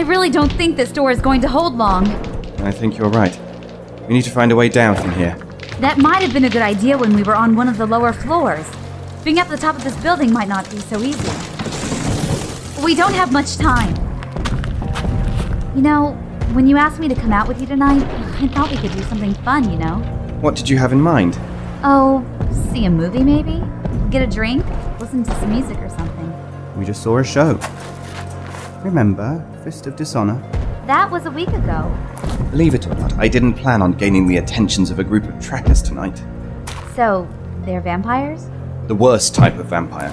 I really don't think this door is going to hold long. I think you're right. We need to find a way down from here. That might have been a good idea when we were on one of the lower floors. Being at the top of this building might not be so easy. We don't have much time. You know, when you asked me to come out with you tonight, I thought we could do something fun, you know? What did you have in mind? Oh, see a movie maybe? Get a drink? Listen to some music or something. We just saw a show. Remember Fist of Dishonor? That was a week ago. Believe it or not, I didn't plan on gaining the attentions of a group of trackers tonight. So, they're vampires? The worst type of vampire.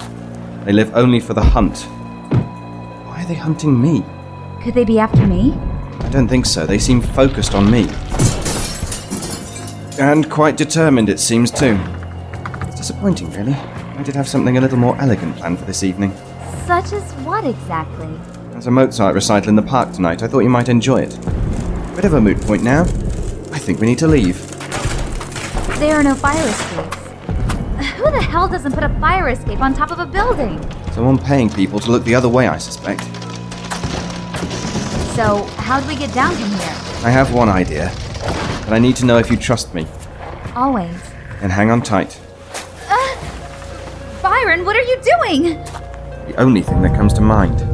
They live only for the hunt. Why are they hunting me? Could they be after me? I don't think so. They seem focused on me. And quite determined, it seems, too. It's disappointing, really. I did have something a little more elegant planned for this evening. Such as what exactly? There's a Mozart recital in the park tonight. I thought you might enjoy it. Bit of a moot point now. I think we need to leave. There are no fire escapes. Who the hell doesn't put a fire escape on top of a building? Someone paying people to look the other way, I suspect. So, how do we get down from here? I have one idea, but I need to know if you trust me. Always. And hang on tight. Uh, Byron, what are you doing? The only thing that comes to mind.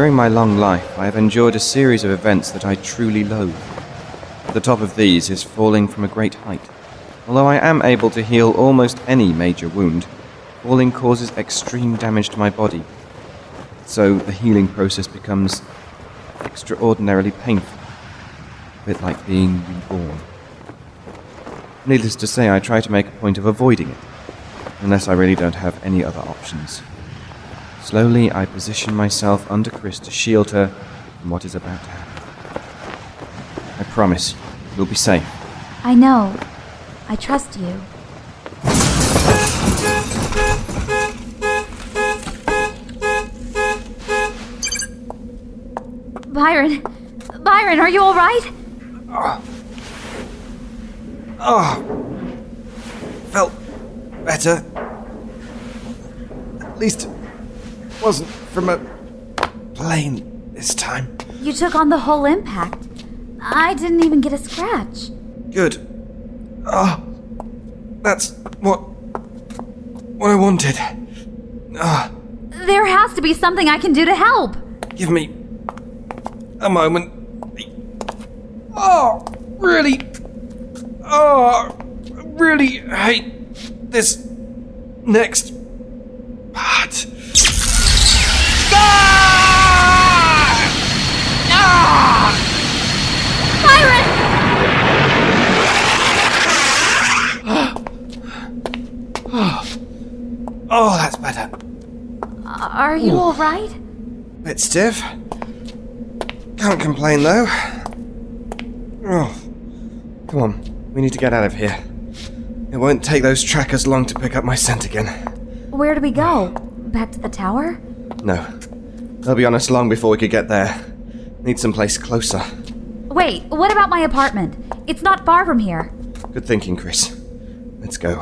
During my long life, I have endured a series of events that I truly loathe. The top of these is falling from a great height. Although I am able to heal almost any major wound, falling causes extreme damage to my body. So the healing process becomes extraordinarily painful, a bit like being reborn. Needless to say, I try to make a point of avoiding it, unless I really don't have any other options. Slowly, I position myself under Chris to shield her from what is about to happen. I promise you'll be safe. I know. I trust you. Byron! Byron, are you alright? Oh, ah, oh. felt better. At least wasn't from a plane this time. You took on the whole impact. I didn't even get a scratch. Good. Oh, that's what what I wanted. Ah, There has to be something I can do to help. give me a moment. Oh, really? Oh, really hate this next Are you alright? Bit stiff. Can't complain though. Oh, come on. We need to get out of here. It won't take those trackers long to pick up my scent again. Where do we go? Back to the tower? No. They'll be on us long before we could get there. Need someplace closer. Wait, what about my apartment? It's not far from here. Good thinking, Chris. Let's go.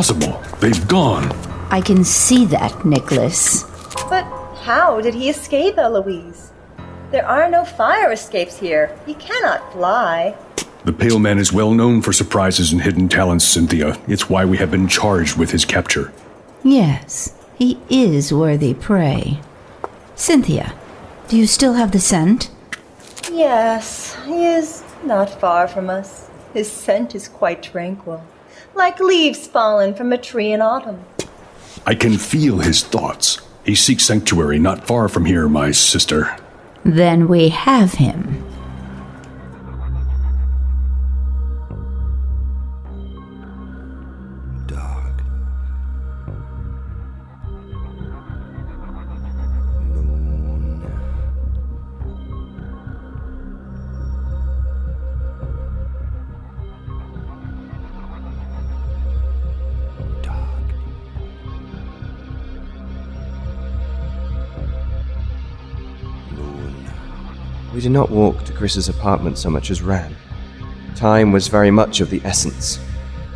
Impossible. They've gone. I can see that, Nicholas. But how did he escape, Eloise? There are no fire escapes here. He cannot fly. The Pale Man is well known for surprises and hidden talents, Cynthia. It's why we have been charged with his capture. Yes, he is worthy prey. Cynthia, do you still have the scent? Yes, he is not far from us. His scent is quite tranquil, like leaves fallen from a tree in autumn. I can feel his thoughts. He seeks sanctuary not far from here, my sister. Then we have him. We did not walk to Chris's apartment so much as ran. Time was very much of the essence.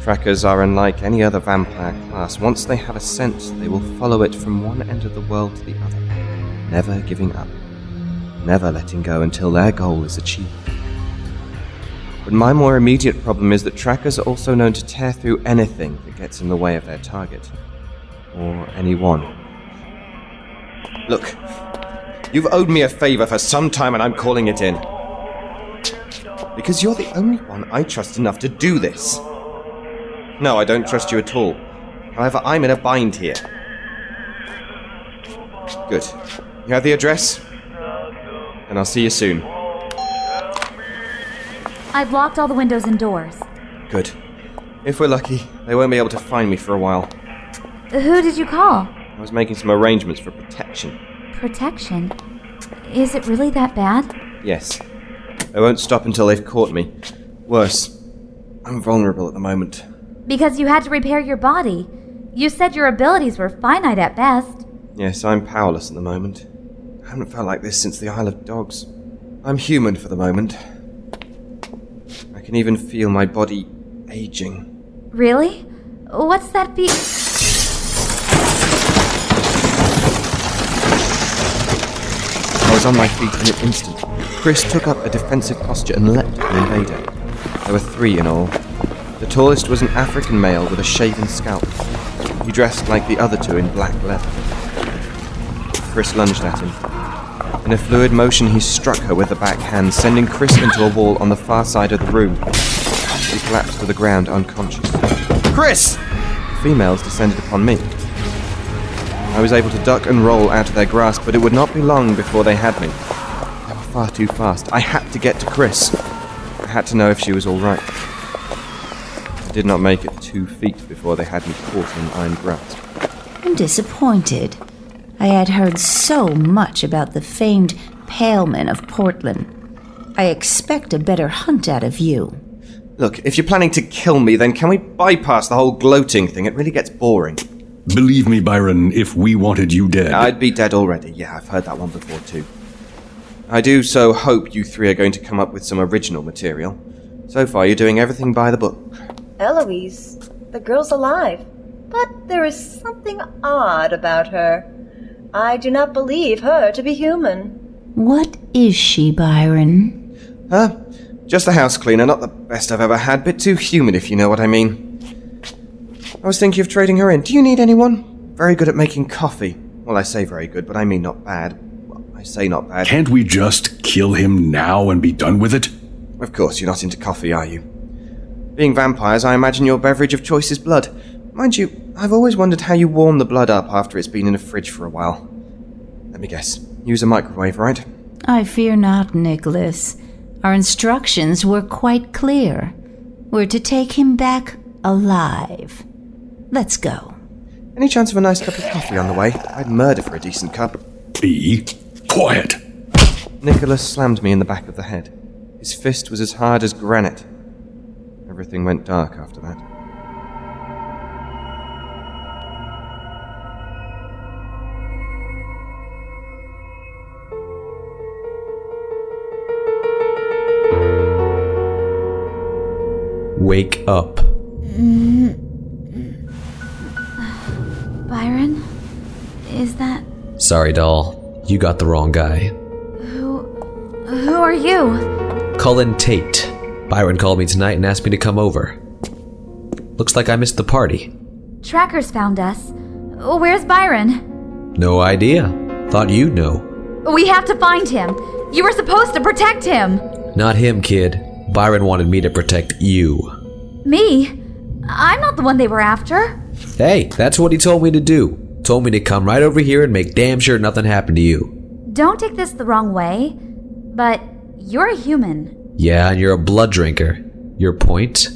Trackers are unlike any other vampire class. Once they have a scent, they will follow it from one end of the world to the other, never giving up, never letting go until their goal is achieved. But my more immediate problem is that trackers are also known to tear through anything that gets in the way of their target, or anyone. Look, you've owed me a favor for some time and I'm calling it in. Because you're the only one I trust enough to do this. No, I don't trust you at all. However, I'm in a bind here. Good. You have the address? And I'll see you soon. I've locked all the windows and doors. Good. If we're lucky, they won't be able to find me for a while. Who did you call? I was making some arrangements for protection. Protection? Is it really that bad? Yes. They won't stop until they've caught me. Worse, I'm vulnerable at the moment. Because you had to repair your body. You said your abilities were finite at best. Yes, I'm powerless at the moment. I haven't felt like this since the Isle of Dogs. I'm human for the moment. I can even feel my body aging. Really? What's that be? Was on my feet in an instant. Chris took up a defensive posture and leapt at the invader. There were three in all. The tallest was an African male with a shaven scalp. He dressed like the other two in black leather. Chris lunged at him. In a fluid motion, he struck her with the backhand, sending Chris into a wall on the far side of the room. He collapsed to the ground unconscious. Chris! The females descended upon me. I was able to duck and roll out of their grasp, but it would not be long before they had me. They were far too fast. I had to get to Chris. I had to know if she was all right. I did not make it two feet before they had me caught in an iron grasp. I'm disappointed. I had heard so much about the famed Paleman of Portland. I expect a better hunt out of you. Look, if you're planning to kill me, then can we bypass the whole gloating thing? It really gets boring. Believe me, Byron, if we wanted you dead. I'd be dead already. Yeah, I've heard that one before too. I do so hope you three are going to come up with some original material. So far, you're doing everything by the book. Eloise, the girl's alive, but there is something odd about her. I do not believe her to be human. What is she, Byron? Huh? Just a house cleaner, not the best I've ever had. Bit too human, if you know what I mean. I was thinking of trading her in. Do you need anyone? Very good at making coffee. Well, I say very good, but I mean not bad. Well, I say not bad. Can't we just kill him now and be done with it? Of course, you're not into coffee, are you? Being vampires, I imagine your beverage of choice is blood. Mind you, I've always wondered how you warm the blood up after it's been in a fridge for a while. Let me guess. Use a microwave, right? I fear not, Nicholas. Our instructions were quite clear. We're to take him back alive. Let's go. Any chance of a nice cup of coffee on the way? I'd murder for a decent cup. Be quiet. Nicholas slammed me in the back of the head. His fist was as hard as granite. Everything went dark after that. Wake up. Byron? Is that. Sorry, doll. You got the wrong guy. Who. Who are you? Cullen Tate. Byron called me tonight and asked me to come over. Looks like I missed the party. Trackers found us. Where's Byron? No idea. Thought you'd know. We have to find him. You were supposed to protect him. Not him, kid. Byron wanted me to protect you. Me? I'm not the one they were after. Hey, that's what he told me to do. Told me to come right over here and make damn sure nothing happened to you. Don't take this the wrong way, but you're a human. Yeah, and you're a blood drinker. Your point?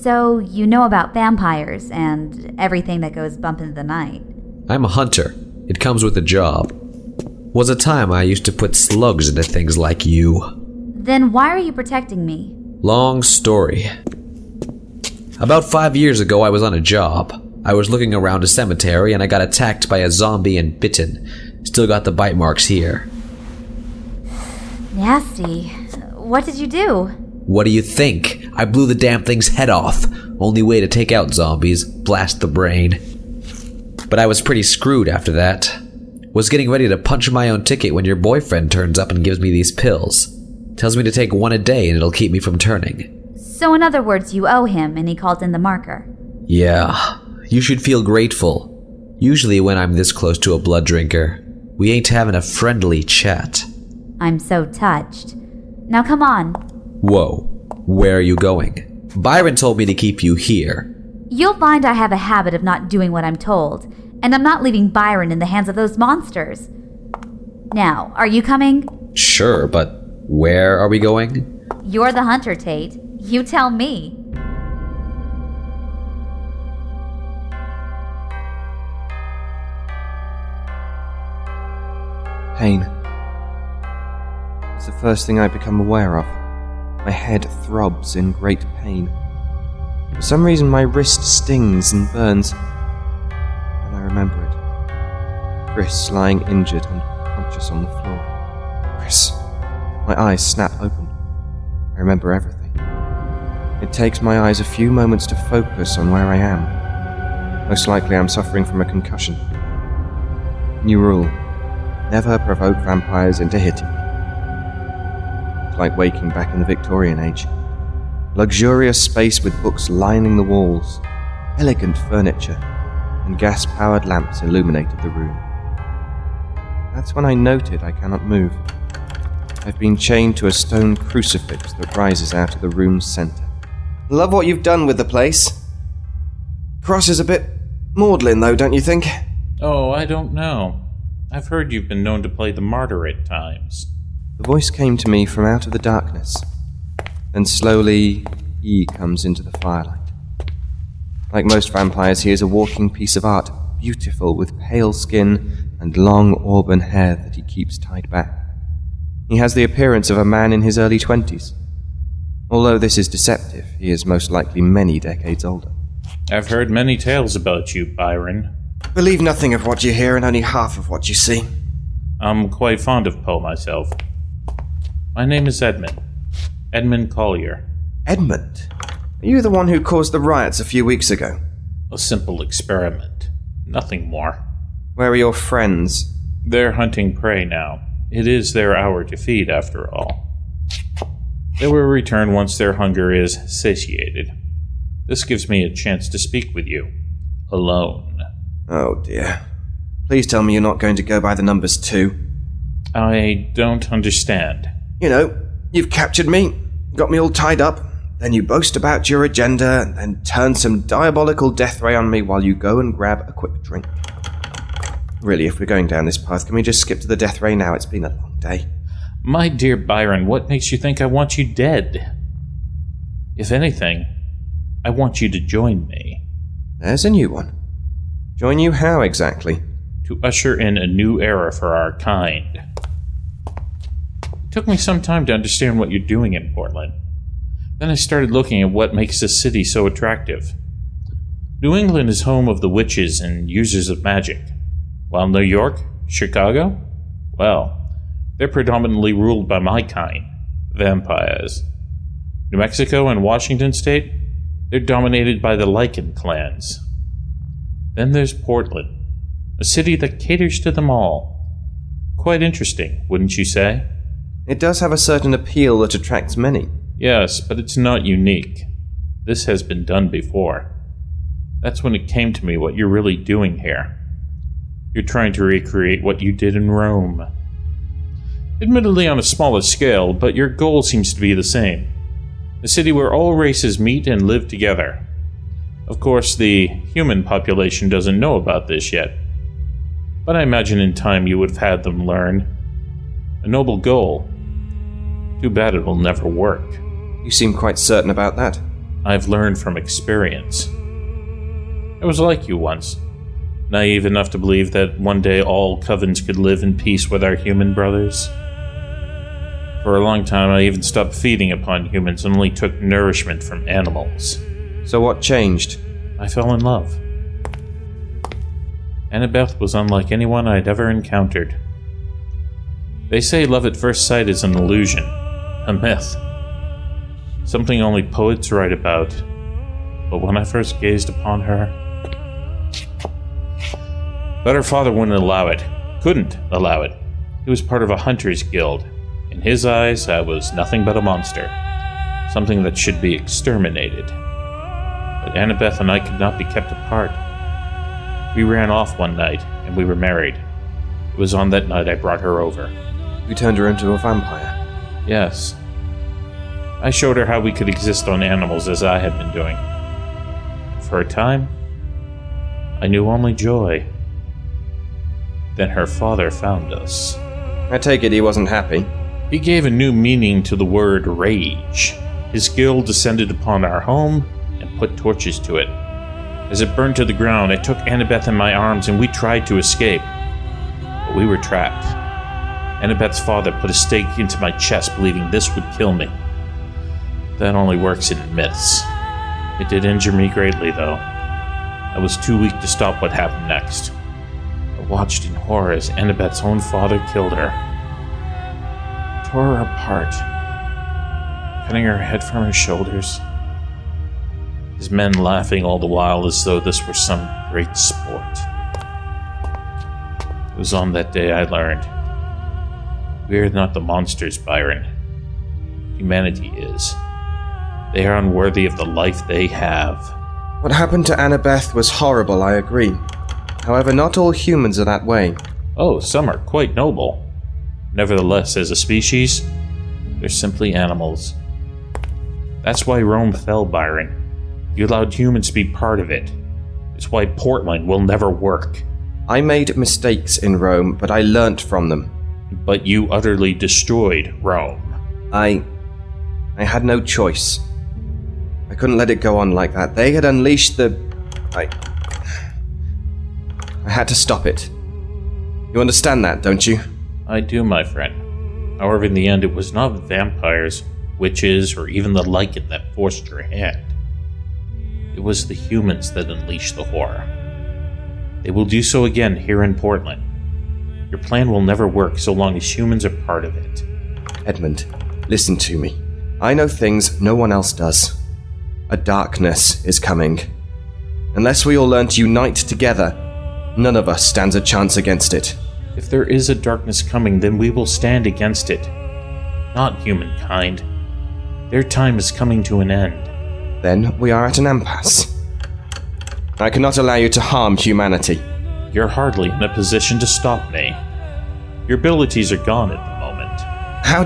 So you know about vampires and everything that goes bump in the night. I'm a hunter. It comes with the job. Was a time I used to put slugs into things like you. Then why are you protecting me? Long story. About five years ago, I was on a job. I was looking around a cemetery and I got attacked by a zombie and bitten. Still got the bite marks here. Nasty. What did you do? What do you think? I blew the damn thing's head off. Only way to take out zombies blast the brain. But I was pretty screwed after that. Was getting ready to punch my own ticket when your boyfriend turns up and gives me these pills. Tells me to take one a day and it'll keep me from turning. So, in other words, you owe him, and he called in the marker. Yeah, you should feel grateful. Usually, when I'm this close to a blood drinker, we ain't having a friendly chat. I'm so touched. Now, come on. Whoa, where are you going? Byron told me to keep you here. You'll find I have a habit of not doing what I'm told, and I'm not leaving Byron in the hands of those monsters. Now, are you coming? Sure, but where are we going? You're the hunter, Tate. You tell me. Pain. It's the first thing I become aware of. My head throbs in great pain. For some reason, my wrist stings and burns. And I remember it. Chris lying injured and unconscious on the floor. Chris. My eyes snap open. I remember everything. It takes my eyes a few moments to focus on where I am. Most likely, I'm suffering from a concussion. New rule never provoke vampires into hitting. It's like waking back in the Victorian age. Luxurious space with books lining the walls, elegant furniture, and gas powered lamps illuminated the room. That's when I noted I cannot move. I've been chained to a stone crucifix that rises out of the room's center. Love what you've done with the place. Cross is a bit maudlin, though, don't you think? Oh, I don't know. I've heard you've been known to play the martyr at times. The voice came to me from out of the darkness. Then slowly, he comes into the firelight. Like most vampires, he is a walking piece of art, beautiful with pale skin and long auburn hair that he keeps tied back. He has the appearance of a man in his early twenties. Although this is deceptive, he is most likely many decades older. I've heard many tales about you, Byron. Believe nothing of what you hear and only half of what you see. I'm quite fond of Poe myself. My name is Edmund. Edmund Collier. Edmund? Are you the one who caused the riots a few weeks ago? A simple experiment. Nothing more. Where are your friends? They're hunting prey now. It is their hour to feed, after all. They will return once their hunger is satiated. This gives me a chance to speak with you. Alone. Oh dear. Please tell me you're not going to go by the numbers too. I don't understand. You know, you've captured me, got me all tied up, then you boast about your agenda, and then turn some diabolical death ray on me while you go and grab a quick drink. Really, if we're going down this path, can we just skip to the death ray now? It's been a long day. My dear Byron, what makes you think I want you dead? If anything, I want you to join me. There's a new one. Join you how exactly? To usher in a new era for our kind. It took me some time to understand what you're doing in Portland. Then I started looking at what makes the city so attractive. New England is home of the witches and users of magic, while New York, Chicago, well, they're predominantly ruled by my kind, vampires. New Mexico and Washington State, they're dominated by the Lycan clans. Then there's Portland, a city that caters to them all. Quite interesting, wouldn't you say? It does have a certain appeal that attracts many. Yes, but it's not unique. This has been done before. That's when it came to me what you're really doing here. You're trying to recreate what you did in Rome. Admittedly on a smaller scale, but your goal seems to be the same. A city where all races meet and live together. Of course, the human population doesn't know about this yet. But I imagine in time you would have had them learn. A noble goal. Too bad it'll never work. You seem quite certain about that. I've learned from experience. I was like you once, naive enough to believe that one day all covens could live in peace with our human brothers. For a long time, I even stopped feeding upon humans and only took nourishment from animals. So what changed? I fell in love. Annabeth was unlike anyone I'd ever encountered. They say love at first sight is an illusion, a myth, something only poets write about. But when I first gazed upon her, but her father wouldn't allow it, couldn't allow it. He was part of a hunter's guild. In his eyes, I was nothing but a monster, something that should be exterminated. But Annabeth and I could not be kept apart. We ran off one night, and we were married. It was on that night I brought her over. You turned her into a vampire. Yes. I showed her how we could exist on animals as I had been doing. For a time, I knew only joy. Then her father found us. I take it he wasn't happy. He gave a new meaning to the word rage. His guild descended upon our home and put torches to it. As it burned to the ground, I took Annabeth in my arms and we tried to escape. But we were trapped. Annabeth's father put a stake into my chest, believing this would kill me. That only works in myths. It did injure me greatly, though. I was too weak to stop what happened next. I watched in horror as Annabeth's own father killed her. Tore her apart, cutting her head from her shoulders. His men laughing all the while as though this were some great sport. It was on that day I learned. We are not the monsters, Byron. Humanity is. They are unworthy of the life they have. What happened to Annabeth was horrible, I agree. However, not all humans are that way. Oh, some are quite noble. Nevertheless, as a species, they're simply animals. That's why Rome fell, Byron. You allowed humans to be part of it. It's why Portland will never work. I made mistakes in Rome, but I learnt from them. But you utterly destroyed Rome. I. I had no choice. I couldn't let it go on like that. They had unleashed the. I. I had to stop it. You understand that, don't you? I do, my friend. However, in the end, it was not vampires, witches, or even the Lycan that forced your hand. It was the humans that unleashed the horror. They will do so again here in Portland. Your plan will never work so long as humans are part of it. Edmund, listen to me. I know things no one else does. A darkness is coming. Unless we all learn to unite together, none of us stands a chance against it. If there is a darkness coming, then we will stand against it. Not humankind. Their time is coming to an end. Then we are at an impasse. I cannot allow you to harm humanity. You're hardly in a position to stop me. Your abilities are gone at the moment. How.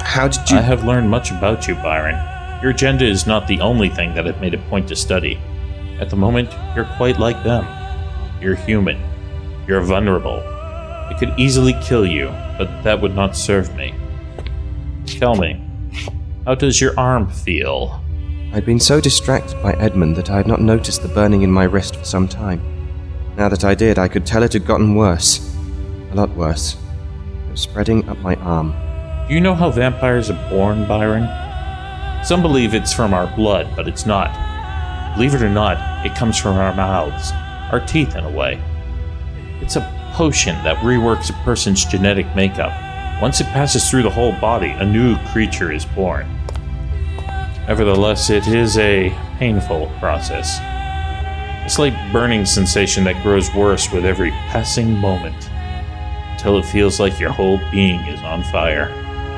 how did you. I have learned much about you, Byron. Your agenda is not the only thing that I've made a point to study. At the moment, you're quite like them. You're human. You're vulnerable. I could easily kill you, but that would not serve me. Tell me, how does your arm feel? I'd been so distracted by Edmund that I had not noticed the burning in my wrist for some time. Now that I did, I could tell it had gotten worse. A lot worse. It was spreading up my arm. Do you know how vampires are born, Byron? Some believe it's from our blood, but it's not. Believe it or not, it comes from our mouths, our teeth in a way. It's a potion that reworks a person's genetic makeup. Once it passes through the whole body, a new creature is born. Nevertheless, it is a painful process. A slight burning sensation that grows worse with every passing moment, until it feels like your whole being is on fire.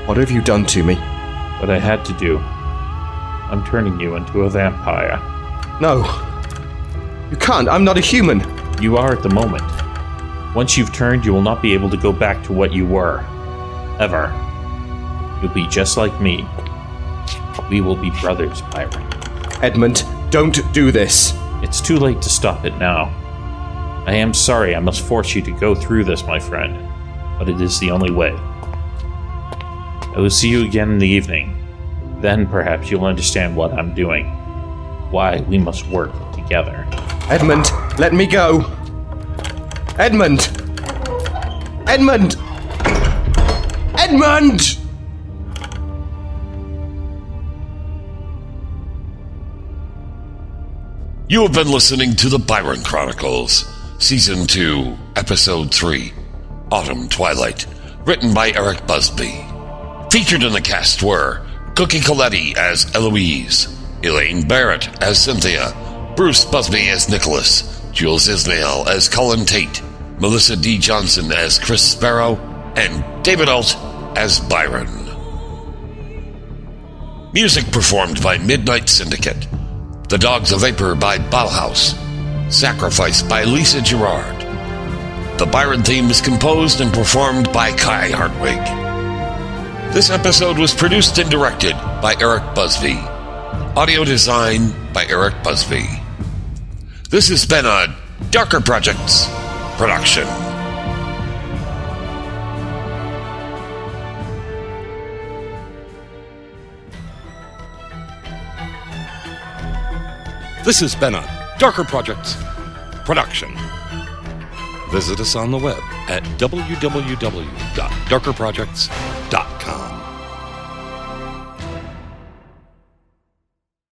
What have you done to me? What I had to do. I'm turning you into a vampire. No. You can't. I'm not a human. You are at the moment. Once you've turned, you will not be able to go back to what you were. Ever. You'll be just like me. We will be brothers, Byron. Edmund, don't do this. It's too late to stop it now. I am sorry I must force you to go through this, my friend, but it is the only way. I will see you again in the evening. Then perhaps you'll understand what I'm doing. Why we must work together. Edmund, let me go. Edmund! Edmund! Edmund! You have been listening to the Byron Chronicles, Season 2, Episode 3, Autumn Twilight, written by Eric Busby. Featured in the cast were Cookie Colletti as Eloise, Elaine Barrett as Cynthia, Bruce Busby as Nicholas, Jules Ismail as Cullen Tate, Melissa D. Johnson as Chris Sparrow, and David Alt as Byron. Music performed by Midnight Syndicate. The Dog's a Vapour by Bauhaus. Sacrifice by Lisa Gerrard. The Byron theme is composed and performed by Kai Hartwig. This episode was produced and directed by Eric Busby. Audio design by Eric Busby. This has been a Darker Projects production. This has been a Darker Projects production. Visit us on the web at www.darkerprojects.com.